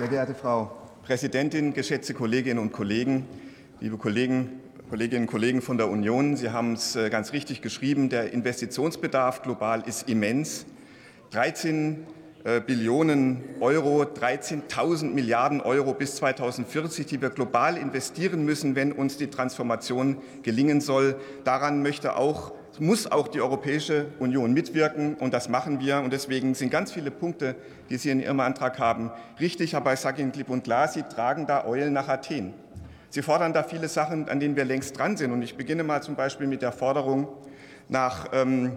Sehr geehrte Frau Präsidentin, geschätzte Kolleginnen und Kollegen, liebe Kollegen, Kolleginnen und Kollegen von der Union, Sie haben es äh, ganz richtig geschrieben, der Investitionsbedarf global ist immens. 13 äh, Billionen Euro, 13.000 Milliarden Euro bis 2040, die wir global investieren müssen, wenn uns die Transformation gelingen soll. Daran möchte auch muss auch die Europäische Union mitwirken, und das machen wir. Und deswegen sind ganz viele Punkte, die Sie in Ihrem Antrag haben, richtig. Aber ich sage Ihnen klipp und klar, Sie tragen da Eulen nach Athen. Sie fordern da viele Sachen, an denen wir längst dran sind. Und ich beginne mal zum Beispiel mit der Forderung nach, ähm,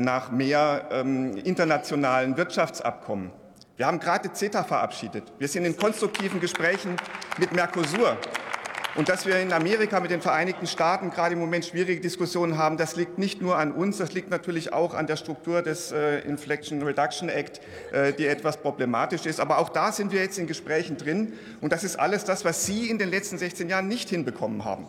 nach mehr ähm, internationalen Wirtschaftsabkommen. Wir haben gerade CETA verabschiedet. Wir sind in konstruktiven Gesprächen mit Mercosur. Und dass wir in Amerika mit den Vereinigten Staaten gerade im Moment schwierige Diskussionen haben, das liegt nicht nur an uns, das liegt natürlich auch an der Struktur des äh, Inflection Reduction Act, äh, die etwas problematisch ist. Aber auch da sind wir jetzt in Gesprächen drin. Und das ist alles das, was Sie in den letzten 16 Jahren nicht hinbekommen haben.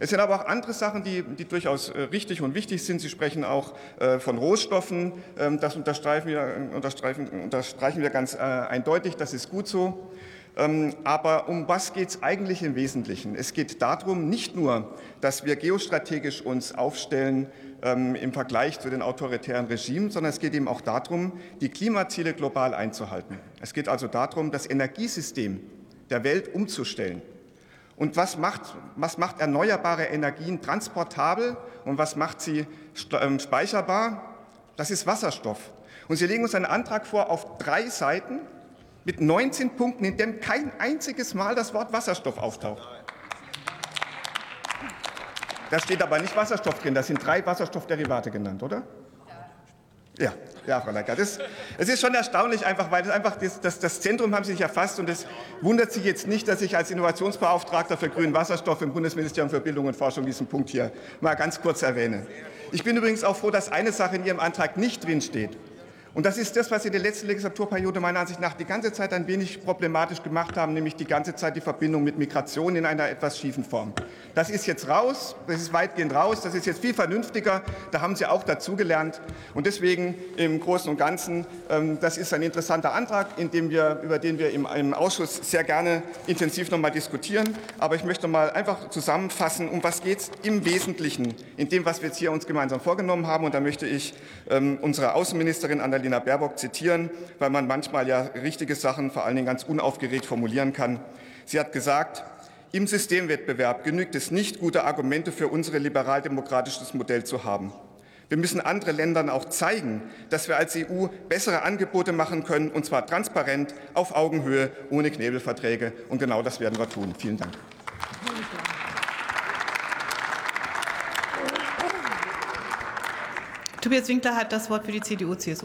Es sind aber auch andere Sachen, die, die durchaus äh, richtig und wichtig sind. Sie sprechen auch äh, von Rohstoffen. Ähm, das unterstreichen wir, unterstreichen, unterstreichen wir ganz äh, eindeutig. Das ist gut so. Ähm, aber um was geht es eigentlich im Wesentlichen? Es geht darum, nicht nur, dass wir geostrategisch uns aufstellen ähm, im Vergleich zu den autoritären Regimen, sondern es geht eben auch darum, die Klimaziele global einzuhalten. Es geht also darum, das Energiesystem der Welt umzustellen. Und was macht, was macht erneuerbare Energien transportabel und was macht sie ähm, speicherbar? Das ist Wasserstoff. Und Sie legen uns einen Antrag vor auf drei Seiten, mit 19 Punkten, in dem kein einziges Mal das Wort Wasserstoff auftaucht. Da steht aber nicht Wasserstoff drin, da sind drei Wasserstoffderivate genannt, oder? Ja, ja, Frau Leckert. Es ist schon erstaunlich, einfach, weil das, einfach das, das, das Zentrum haben Sie sich erfasst und es wundert Sie jetzt nicht, dass ich als Innovationsbeauftragter für grünen Wasserstoff im Bundesministerium für Bildung und Forschung diesen Punkt hier mal ganz kurz erwähne. Ich bin übrigens auch froh, dass eine Sache in Ihrem Antrag nicht drinsteht. Und das ist das, was Sie in der letzten Legislaturperiode meiner Ansicht nach die ganze Zeit ein wenig problematisch gemacht haben, nämlich die ganze Zeit die Verbindung mit Migration in einer etwas schiefen Form. Das ist jetzt raus, das ist weitgehend raus, das ist jetzt viel vernünftiger, da haben Sie auch dazugelernt. Und deswegen im Großen und Ganzen, ähm, das ist ein interessanter Antrag, wir, über den wir im, im Ausschuss sehr gerne intensiv noch mal diskutieren. Aber ich möchte mal einfach zusammenfassen, um was geht es im Wesentlichen in dem, was wir jetzt hier uns gemeinsam vorgenommen haben. Und da möchte ich ähm, unsere Außenministerin Annalena Annalena Baerbock zitieren, weil man manchmal ja richtige Sachen vor allen Dingen ganz unaufgeregt formulieren kann. Sie hat gesagt, im Systemwettbewerb genügt es nicht, gute Argumente für unser liberaldemokratisches Modell zu haben. Wir müssen anderen Ländern auch zeigen, dass wir als EU bessere Angebote machen können, und zwar transparent, auf Augenhöhe, ohne Knebelverträge. Und genau das werden wir tun. Vielen Dank. Tobias Winkler hat das Wort für die CDU-CSU.